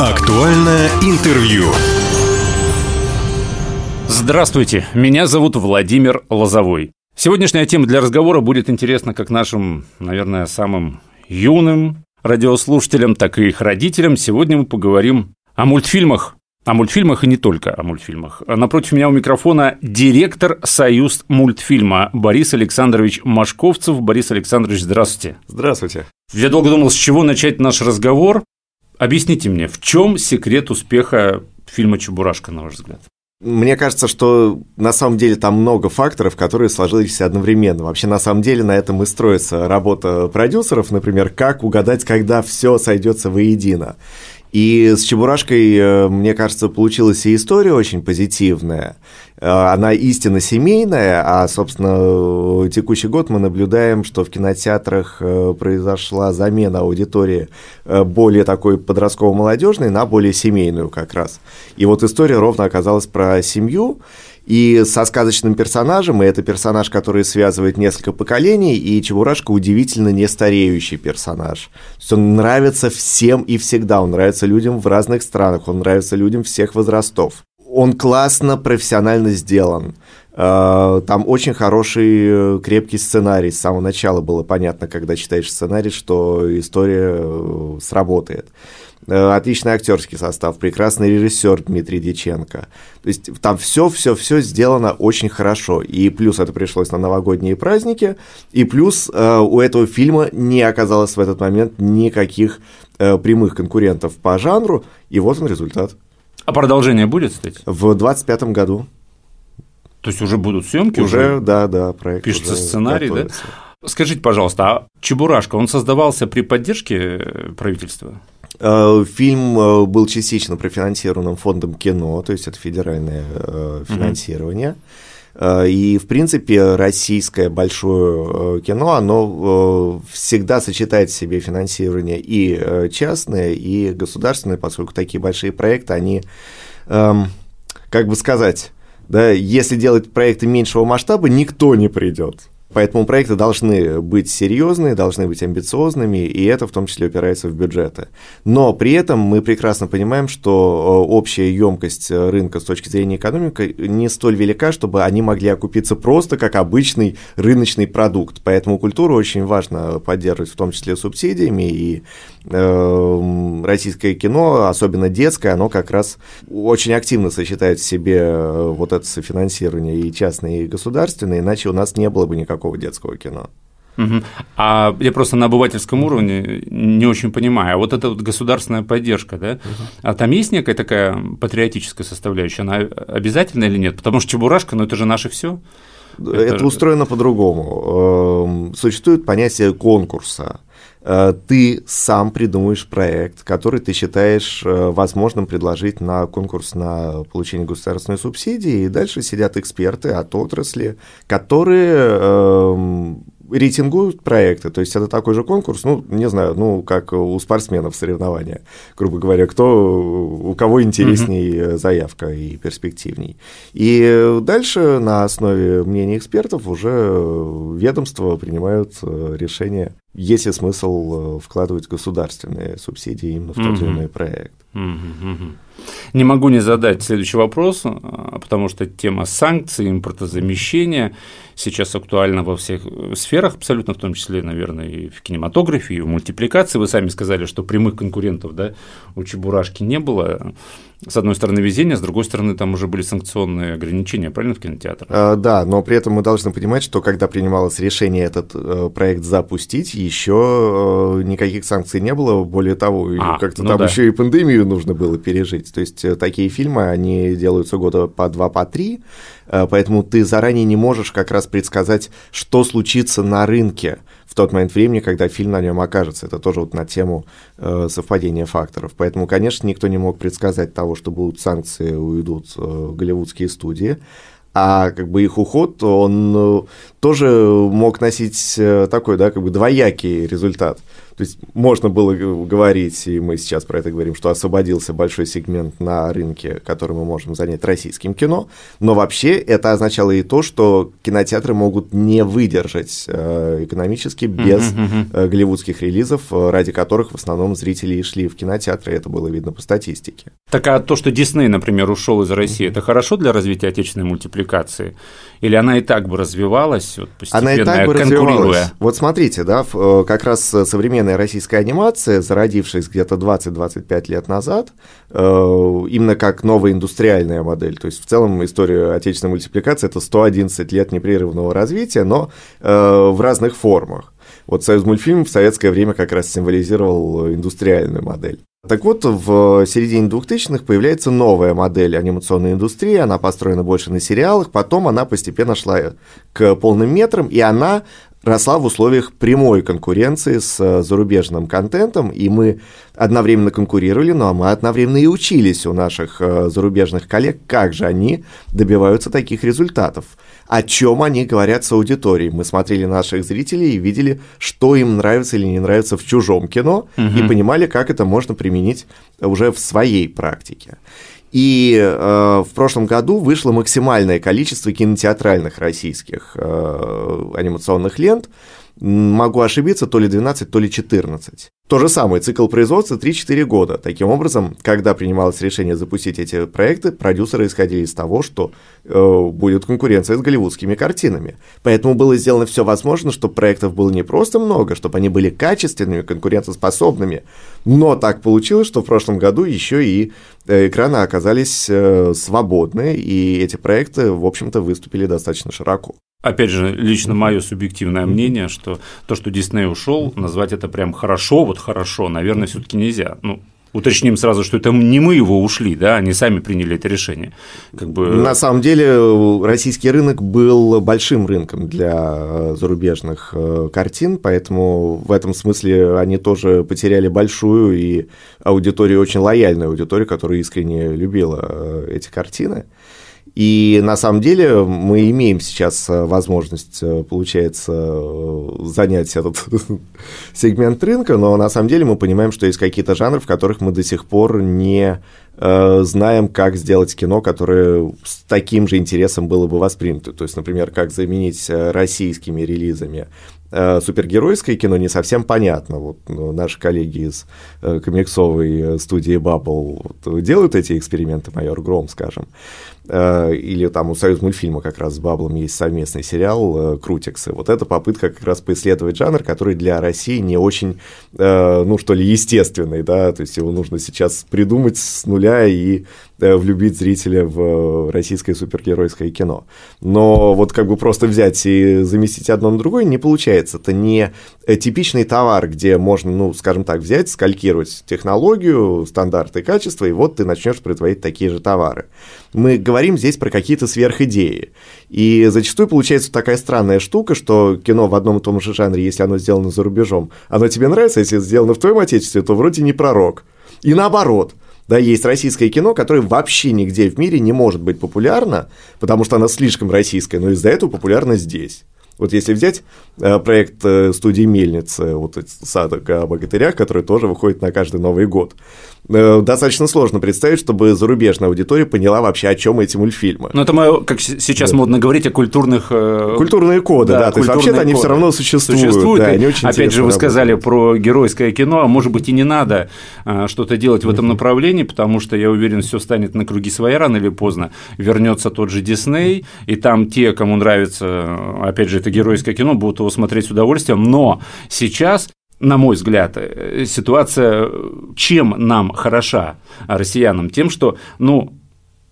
Актуальное интервью. Здравствуйте, меня зовут Владимир Лозовой. Сегодняшняя тема для разговора будет интересна как нашим, наверное, самым юным радиослушателям, так и их родителям. Сегодня мы поговорим о мультфильмах, о мультфильмах и не только о мультфильмах. Напротив меня у микрофона директор Союз мультфильма Борис Александрович Машковцев. Борис Александрович, здравствуйте. Здравствуйте. Я долго думал, с чего начать наш разговор. Объясните мне, в чем секрет успеха фильма «Чебурашка», на ваш взгляд? Мне кажется, что на самом деле там много факторов, которые сложились одновременно. Вообще, на самом деле, на этом и строится работа продюсеров, например, как угадать, когда все сойдется воедино. И с Чебурашкой, э, мне кажется, получилась и история очень позитивная. Э, она истинно семейная, а, собственно, текущий год мы наблюдаем, что в кинотеатрах э, произошла замена аудитории более такой подростково-молодежной на более семейную как раз. И вот история ровно оказалась про семью, и со сказочным персонажем, и это персонаж, который связывает несколько поколений, и Чебурашка удивительно не стареющий персонаж. То есть он нравится всем и всегда, он нравится людям в разных странах, он нравится людям всех возрастов. Он классно, профессионально сделан. Э, там очень хороший, э, крепкий сценарий. С самого начала было понятно, когда читаешь сценарий, что история э, сработает. Отличный актерский состав, прекрасный режиссер Дмитрий Диченко. То есть там все, все, все сделано очень хорошо. И плюс это пришлось на новогодние праздники, и плюс у этого фильма не оказалось в этот момент никаких прямых конкурентов по жанру, и вот он результат. А продолжение будет, кстати? В 25 году. То есть уже будут съемки? Уже, уже да, да, проект. Пишется сценарий, готовится. да? Скажите, пожалуйста, а Чебурашка, он создавался при поддержке правительства? Э, фильм э, был частично профинансированным фондом кино, то есть это федеральное э, финансирование. И, в принципе, российское большое кино, оно всегда сочетает в себе финансирование и частное, и государственное, поскольку такие большие проекты, они, эм, как бы сказать, да, если делать проекты меньшего масштаба, никто не придет. Поэтому проекты должны быть серьезные, должны быть амбициозными, и это в том числе упирается в бюджеты. Но при этом мы прекрасно понимаем, что э, общая емкость э, рынка с точки зрения экономики не столь велика, чтобы они могли окупиться просто как обычный рыночный продукт. Поэтому культуру очень важно поддерживать, в том числе субсидиями, и российское кино, особенно детское, оно как раз очень активно сочетает в себе э, вот это софинансирование и частное, и государственное, иначе у нас не было бы никакого детского кино. Угу. А я просто на обывательском уровне не очень понимаю. А вот эта вот государственная поддержка, да? Угу. А там есть некая такая патриотическая составляющая, она обязательна или нет? Потому что Чебурашка, ну это же наше все. Это... устроено по-другому. Эм, существует понятие конкурса. Э, ты сам придумываешь проект, который ты считаешь э, возможным предложить на конкурс на получение государственной субсидии, и дальше сидят эксперты от отрасли, которые эм, рейтингуют проекты, то есть это такой же конкурс, ну, не знаю, ну, как у спортсменов соревнования, грубо говоря, кто, у кого интересней mm-hmm. заявка и перспективней. И дальше на основе мнений экспертов уже ведомства принимают э, решение, есть ли смысл э, вкладывать государственные субсидии именно в тот mm-hmm. или иной проект. Mm-hmm. Не могу не задать следующий вопрос, а, потому что тема санкций, импортозамещения сейчас актуальна во всех сферах, абсолютно в том числе, наверное, и в кинематографе, и в мультипликации. Вы сами сказали, что прямых конкурентов да, у Чебурашки не было. С одной стороны, везение, с другой стороны, там уже были санкционные ограничения, правильно, в кинотеатрах? А, да, но при этом мы должны понимать, что когда принималось решение этот э, проект запустить, еще э, никаких санкций не было. Более того, а, как-то ну там да. еще и пандемию нужно было пережить. То есть э, такие фильмы, они делаются года по два, по три, э, поэтому ты заранее не можешь как раз предсказать, что случится на рынке в тот момент времени, когда фильм на нем окажется. Это тоже вот на тему э, совпадения факторов. Поэтому, конечно, никто не мог предсказать того, что будут санкции, уйдут э, голливудские студии. А как бы их уход, он э, тоже мог носить э, такой, да, как бы двоякий результат. То есть можно было говорить, и мы сейчас про это говорим, что освободился большой сегмент на рынке, который мы можем занять российским кино, но вообще это означало и то, что кинотеатры могут не выдержать э, экономически без э, голливудских релизов, э, ради которых в основном зрители и шли в кинотеатры, это было видно по статистике. Так а то, что Дисней, например, ушел из России, это хорошо для развития отечественной мультипликации? Или она и так бы развивалась, вот, постепенно она и так бы развивалась. Вот смотрите, да, как раз современная российская анимация, зародившись где-то 20-25 лет назад, именно как новая индустриальная модель, то есть в целом история отечественной мультипликации – это 111 лет непрерывного развития, но в разных формах. Вот Союз мультфильм в советское время как раз символизировал индустриальную модель. Так вот, в середине 2000-х появляется новая модель анимационной индустрии, она построена больше на сериалах, потом она постепенно шла к полным метрам, и она росла в условиях прямой конкуренции с э, зарубежным контентом, и мы одновременно конкурировали, но мы одновременно и учились у наших э, зарубежных коллег, как же они добиваются таких результатов, о чем они говорят с аудиторией. Мы смотрели наших зрителей и видели, что им нравится или не нравится в чужом кино, угу. и понимали, как это можно применить уже в своей практике. И э, в прошлом году вышло максимальное количество кинотеатральных российских э, анимационных лент. Могу ошибиться, то ли 12, то ли 14. То же самое, цикл производства 3-4 года. Таким образом, когда принималось решение запустить эти проекты, продюсеры исходили из того, что э, будет конкуренция с голливудскими картинами. Поэтому было сделано все возможное, чтобы проектов было не просто много, чтобы они были качественными, конкурентоспособными. Но так получилось, что в прошлом году еще и э, экраны оказались э, свободны, и эти проекты, в общем-то, выступили достаточно широко. Опять же, лично мое субъективное мнение, что то, что Дисней ушел, назвать это прям хорошо, вот хорошо, наверное, все-таки нельзя. Ну, Уточним сразу, что это не мы его ушли, да, они сами приняли это решение. Как бы... На самом деле российский рынок был большим рынком для э, зарубежных э, картин, поэтому в этом смысле они тоже потеряли большую и аудиторию, очень лояльную аудиторию, которая искренне любила э, эти картины. И на самом деле мы имеем сейчас э, возможность, э, получается, э, занять этот сегмент рынка, но на самом деле мы понимаем, что есть какие-то жанры, в которых мы до сих пор не знаем, как сделать кино, которое с таким же интересом было бы воспринято. То есть, например, как заменить российскими релизами супергеройское кино не совсем понятно. Вот ну, наши коллеги из комиксовой студии Bubble вот, делают эти эксперименты, майор Гром, скажем. Э, или там у Союз мультфильма как раз с Баблом есть совместный сериал э, «Крутиксы». Вот это попытка как раз поисследовать жанр, который для России не очень, э, ну что ли, естественный, да, то есть его нужно сейчас придумать с нуля и влюбить зрителя в российское супергеройское кино. Но вот как бы просто взять и заместить одно на другое не получается. Это не типичный товар, где можно, ну, скажем так, взять, скалькировать технологию, стандарты качества, и вот ты начнешь производить такие же товары. Мы говорим здесь про какие-то сверхидеи. И зачастую получается такая странная штука, что кино в одном и том же жанре, если оно сделано за рубежом, оно тебе нравится, если сделано в твоем отечестве, то вроде не пророк. И наоборот – да, есть российское кино, которое вообще нигде в мире не может быть популярно, потому что оно слишком российское, но из-за этого популярно здесь. Вот если взять э, проект э, студии Мельницы, вот садок о богатырях, который тоже выходит на каждый Новый год, достаточно сложно представить, чтобы зарубежная аудитория поняла вообще, о чем эти мультфильмы. Ну, это мое, как сейчас да. модно говорить, о культурных... Э, Культурные коды, да, да. то есть вообще-то они все равно существуют. существуют да, они очень Опять же, вы сказали про геройское кино, а может быть и не надо а, что-то делать в этом направлении, потому что, я уверен, все станет на круги своя рано или поздно. Вернется тот же Дисней, и там те, кому нравится, опять же, это геройское кино, будут его смотреть с удовольствием, но сейчас на мой взгляд, э, ситуация чем нам хороша, россиянам? Тем, что, ну,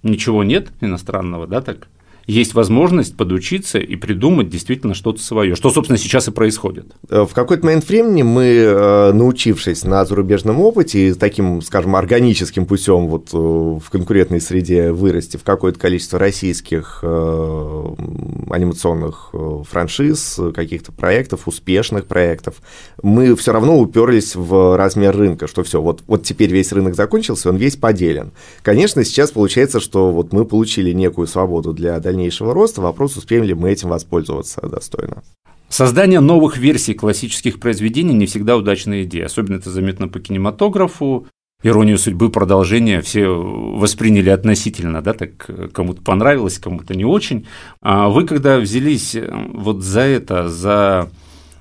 ничего нет иностранного, да, так? Есть возможность подучиться и придумать действительно что-то свое, что, собственно, сейчас и происходит. Э, в какой-то момент времени мы, э, научившись на зарубежном опыте, таким, скажем, органическим путем вот э, в конкурентной среде вырасти в какое-то количество российских анимационных франшиз, каких-то проектов, успешных проектов, мы все равно уперлись в размер рынка, что все, вот, вот теперь весь рынок закончился, он весь поделен. Конечно, сейчас получается, что вот мы получили некую свободу для дальнейшего дальнейшего роста. Вопрос, успеем ли мы этим воспользоваться достойно. Создание новых версий классических произведений не всегда удачная идея. Особенно это заметно по кинематографу. Иронию судьбы продолжение все восприняли относительно, да, так кому-то понравилось, кому-то не очень. А вы когда взялись вот за это, за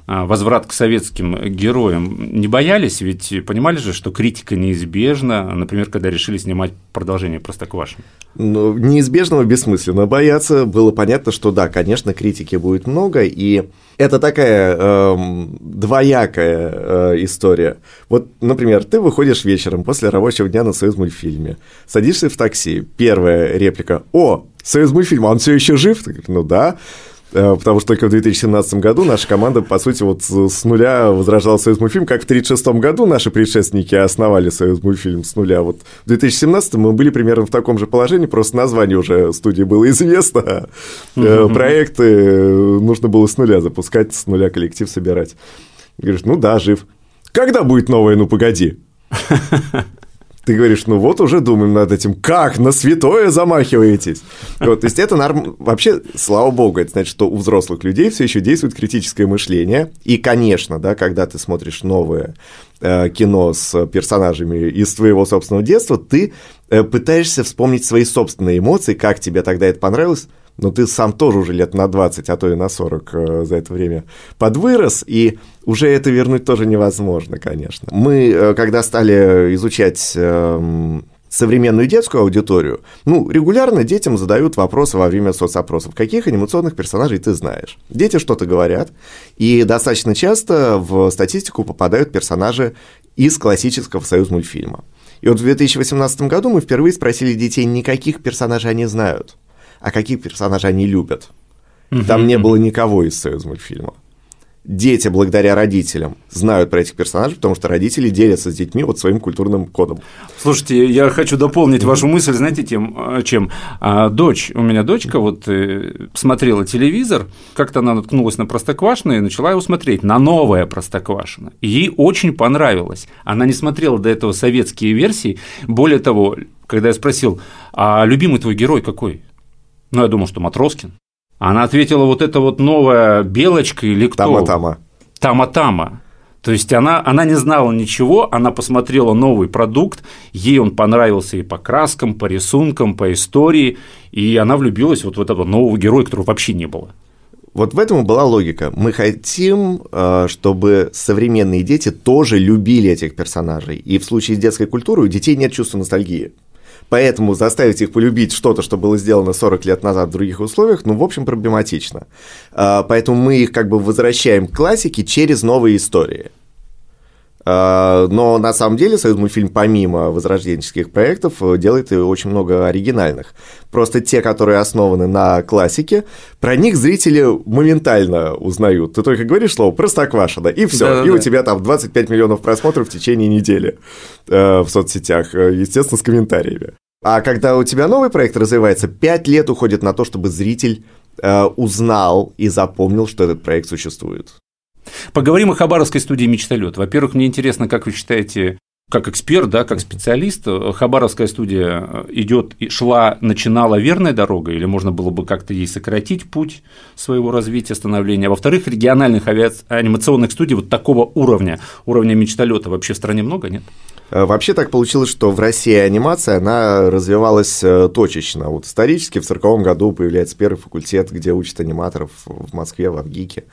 возврат к советским героям не боялись? Ведь понимали же, что критика неизбежна, например, когда решили снимать продолжение «Простоквашино». Ну, неизбежного бессмысленно бояться. Было понятно, что да, конечно, критики будет много, и это такая э, двоякая э, история. Вот, например, ты выходишь вечером после рабочего дня на Союз мультфильме, садишься в такси, первая реплика «О, Союз мультфильм, он все еще жив?» Ну да. Э, потому что только в 2017 году наша команда, по сути, вот с нуля возрождала Союз мультфильм, как в 1936 году наши предшественники основали Союз мультфильм с нуля. Вот в 2017 мы были примерно в таком же положении, просто название уже студии было известно, mm проекты нужно было с нуля запускать, с нуля коллектив собирать. Говоришь, ну да, жив. Когда будет новое «Ну, погоди»? ты говоришь, ну вот уже думаем над этим, как на святое замахиваетесь. Вот, то есть это норм... вообще, слава богу, это значит, что у взрослых людей все еще действует критическое мышление. И, конечно, да, когда ты смотришь новое э, кино с персонажами из твоего собственного детства, ты э, пытаешься вспомнить свои собственные эмоции, как тебе тогда это понравилось, но ты сам тоже уже лет на 20, а то и на 40 э, за это время подвырос, и уже это вернуть тоже невозможно, конечно. Мы, э, когда стали изучать эм, современную детскую аудиторию, ну, регулярно детям задают вопросы во время соцопросов. Каких анимационных персонажей ты знаешь? Дети что-то говорят, и достаточно часто в статистику попадают персонажи из классического союз мультфильма. И вот в 2018 году мы впервые спросили детей, никаких персонажей они знают а каких персонажей они любят. Там не было никого из союз мультфильма. Дети, благодаря родителям, знают про этих персонажей, потому что родители делятся с детьми вот своим культурным кодом. Слушайте, я хочу дополнить вашу мысль, знаете, тем, а, чем а, дочь, у меня дочка вот э, смотрела телевизор, как-то она наткнулась на Простоквашино и начала его смотреть, на новое Простоквашино. Ей очень понравилось. Она не смотрела до этого советские версии. Более того, когда я спросил, а любимый твой герой какой? Ну, я думал, что Матроскин. Она ответила, вот это вот новая Белочка или кто? Тама-тама. Тама-тама. То есть она, она не знала ничего, она посмотрела новый продукт, ей он понравился и по краскам, по рисункам, по истории, и она влюбилась вот в этого нового героя, которого вообще не было. Вот в этом и была логика. Мы хотим, э, чтобы современные дети тоже любили этих персонажей. И в случае с детской культурой у детей нет чувства ностальгии. Поэтому заставить их полюбить что-то, что было сделано 40 лет назад в других условиях, ну, в общем, проблематично. А, поэтому мы их как бы возвращаем к классике через новые истории. А, но на самом деле Союз мультфильм помимо возрожденческих проектов делает и очень много оригинальных. Просто те, которые основаны на классике, про них зрители моментально узнают. Ты только говоришь слово «Простоквашино», и все. Да, и да. у тебя там 25 миллионов просмотров в течение недели э, в соцсетях, э, естественно, с комментариями. А когда у тебя новый проект развивается, 5 лет уходит на то, чтобы зритель э, узнал и запомнил, что этот проект существует. Поговорим о Хабаровской студии «Мечталет». Во-первых, мне интересно, как вы считаете, как эксперт, да, как специалист, Хабаровская студия идет, шла, начинала верной дорогой, или можно было бы как-то ей сократить путь своего развития, становления? Во-вторых, региональных анимационных студий вот такого уровня, уровня мечталета вообще в стране много, нет? Э, вообще так получилось, что в России анимация, она развивалась э, точечно. Вот исторически в 1940 году появляется первый факультет, где учат аниматоров в Москве, в Авгике.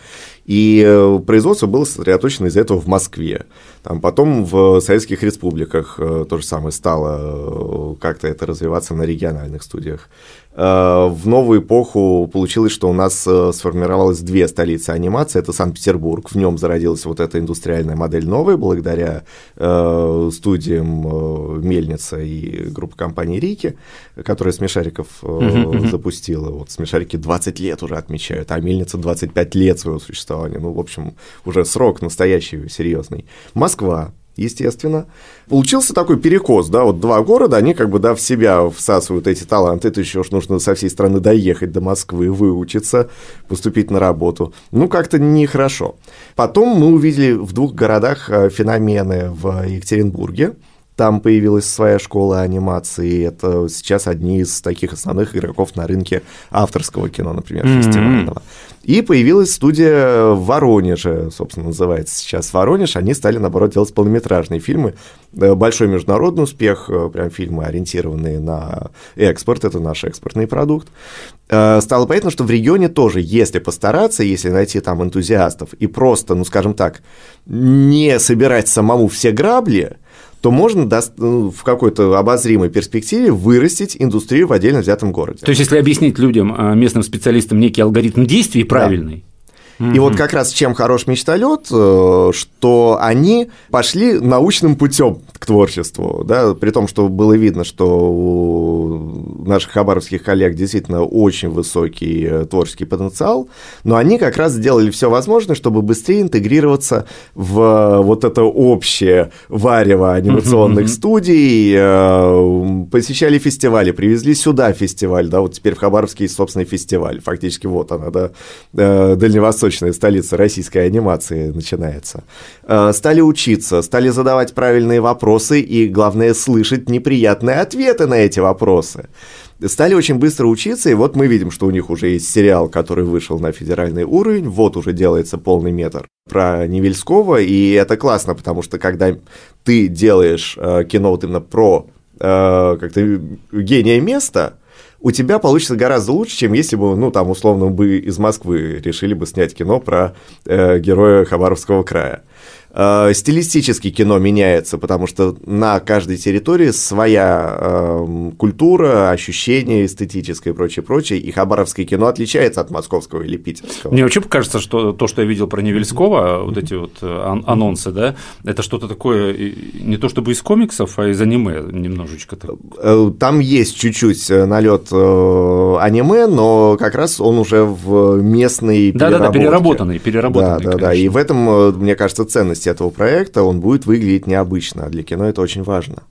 И э, производство было сосредоточено из-за этого в Москве. Там потом в советских республиках то же самое стало как-то это развиваться на региональных студиях. Э, в новую эпоху получилось, что у нас э, сформировалось две столицы анимации. Это Санкт-Петербург, в нем зародилась вот эта индустриальная модель новая, благодаря э, студиям Мельница и группы компании Рики, которая Смешариков запустила. Вот Смешарики 20 лет уже отмечают, а Мельница 25 лет своего существования. Ну, в общем, уже срок настоящий, серьезный. Москва, естественно. Получился такой перекос, да, вот два города, они как бы, да, в себя всасывают эти таланты, это еще нужно со всей страны доехать до Москвы, выучиться, поступить на работу. Ну, как-то нехорошо. Потом мы увидели в двух городах э, феномены в Екатеринбурге, там появилась своя школа анимации, это сейчас одни из таких основных игроков на рынке авторского кино, например, mm-hmm. фестивального. И появилась студия в Воронеже, собственно, называется сейчас Воронеж. Они стали, наоборот, делать полнометражные фильмы. Э, большой международный успех, э, прям фильмы, ориентированные на экспорт, это наш экспортный продукт. Э, стало понятно, что в регионе тоже, если постараться, если найти там энтузиастов и просто, ну, скажем так, не собирать самому все грабли, то можно ну, в какой-то обозримой перспективе вырастить индустрию в отдельно взятом городе. То есть, если объяснить людям, а, местным специалистам некий алгоритм действий правильный, и вот как раз чем хорош мечталет, э, что они пошли научным путем к творчеству, да, при том, что было видно, что у наших хабаровских коллег действительно очень высокий э, творческий потенциал, но они как раз сделали все возможное, чтобы быстрее интегрироваться в вот это общее варево анимационных студий, э, посещали фестивали, привезли сюда фестиваль, да, вот теперь в Хабаровске есть собственный фестиваль, фактически вот она, да, дальневосточная столица российской анимации начинается. Стали учиться, стали задавать правильные вопросы и, главное, слышать неприятные ответы на эти вопросы. Стали очень быстро учиться, и вот мы видим, что у них уже есть сериал, который вышел на федеральный уровень, вот уже делается полный метр про Невельского, и это классно, потому что когда ты делаешь э, кино вот именно про э, как-то гения места, у тебя получится гораздо лучше, чем если бы, ну, там, условно, бы из Москвы решили бы снять кино про э, героя Хабаровского края. Э, стилистически кино меняется, потому что на каждой территории своя э, культура, ощущение эстетическое и прочее, прочее. И хабаровское кино отличается от московского или питерского. Мне вообще кажется, что то, что я видел про Невельского, вот эти вот э, анонсы, да, это что-то такое не то чтобы из комиксов, а из аниме немножечко. Э, там есть чуть-чуть налет аниме, но как раз он уже в местной Да-да-да, переработанный, переработанный. Да-да-да, и в этом, мне кажется, ценность этого проекта, он будет выглядеть необычно, а для кино это очень важно.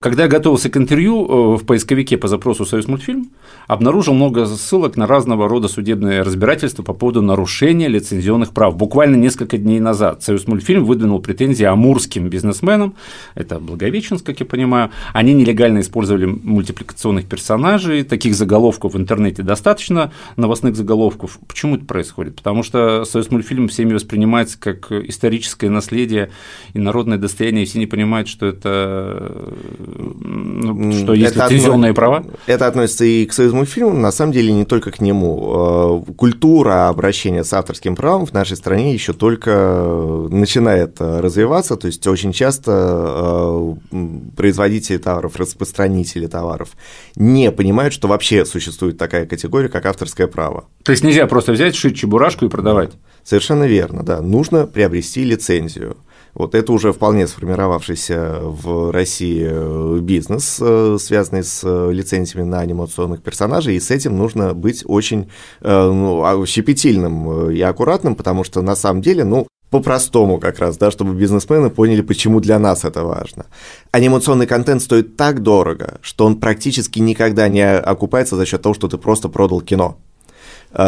Когда я готовился к интервью э, в поисковике по запросу «Союз мультфильм», обнаружил много ссылок на разного рода судебные разбирательства по поводу нарушения лицензионных прав. Буквально несколько дней назад «Союз мультфильм» выдвинул претензии амурским бизнесменам, это Благовещенск, как я понимаю, они нелегально использовали мультипликационных персонажей, таких заголовков в интернете достаточно, новостных заголовков. Почему это происходит? Потому что «Союз мультфильм» всеми воспринимается как историческое наследие и народное достояние, и все не понимают, что это ну, что есть это лицензионные отно... права? Это относится и к Союзмультфильму, на самом деле не только к нему. Э, культура обращения с авторским правом в нашей стране еще только начинает развиваться, то есть очень часто э, производители товаров, распространители товаров не понимают, что вообще существует такая категория, как авторское право. То есть нельзя просто взять, шить чебурашку и продавать? Совершенно верно, да. Нужно приобрести лицензию. Вот это уже вполне сформировавшийся в России э, бизнес, э, связанный с э, лицензиями на анимационных персонажей, и с этим нужно быть очень ну, а, щепетильным и аккуратным, потому что на самом деле, ну, по-простому как раз, да, чтобы бизнесмены поняли, почему для нас это важно. Анимационный контент стоит так дорого, что он практически никогда не окупается за счет того, что ты просто продал кино.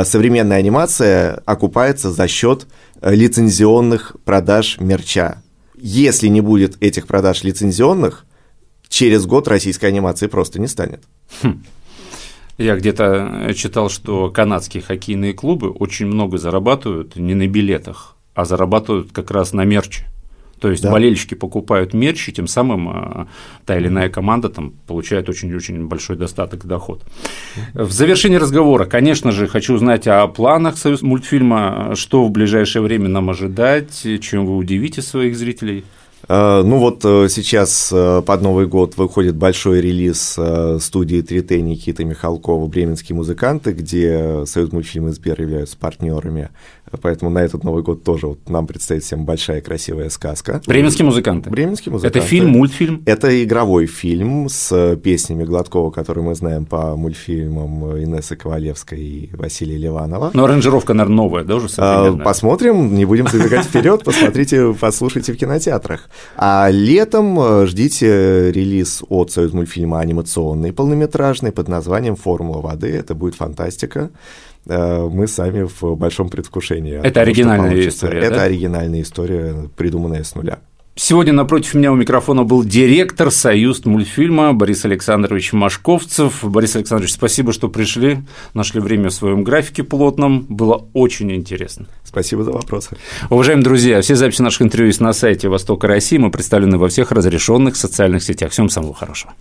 Современная анимация окупается за счет лицензионных продаж мерча. Если не будет этих продаж лицензионных, через год российской анимации просто не станет. Хм. Я где-то читал, что канадские хоккейные клубы очень много зарабатывают не на билетах, а зарабатывают как раз на мерче. То есть да. болельщики покупают мерч, и тем самым а, та или иная команда там получает очень-очень большой достаток доход. В завершении разговора, конечно же, хочу узнать о планах Союз мультфильма, что в ближайшее время нам ожидать, чем вы удивите своих зрителей. А, ну вот э, сейчас э, под Новый год выходит большой релиз э, студии 3Т Никиты Михалкова «Бременские музыканты», где Союз мультфильм и Сбер являются партнерами. Поэтому на этот Новый год тоже вот нам предстоит всем большая красивая сказка. Бременские музыканты. Бременские музыканты. Это фильм, мультфильм? Это игровой фильм с песнями Гладкова, которые мы знаем по мультфильмам Инессы Ковалевской и Василия Ливанова. Но аранжировка, наверное, новая, да, уже современная? Посмотрим, не будем забегать вперед, посмотрите, послушайте в кинотеатрах. А летом э, ждите релиз от Союз мультфильма анимационный полнометражный под названием «Формула воды». Это будет фантастика. Э, мы сами в большом предвкушении. Это оригинальная история, Это да? оригинальная история, придуманная с нуля. Сегодня напротив меня у микрофона был директор Союз мультфильма Борис Александрович Машковцев. Борис Александрович, спасибо, что пришли, нашли время в своем графике плотном. Было очень интересно. Спасибо за вопросы. Уважаемые друзья, все записи наших интервью есть на сайте Востока России. Мы представлены во всех разрешенных социальных сетях. Всем самого хорошего.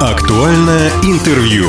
Актуальное интервью.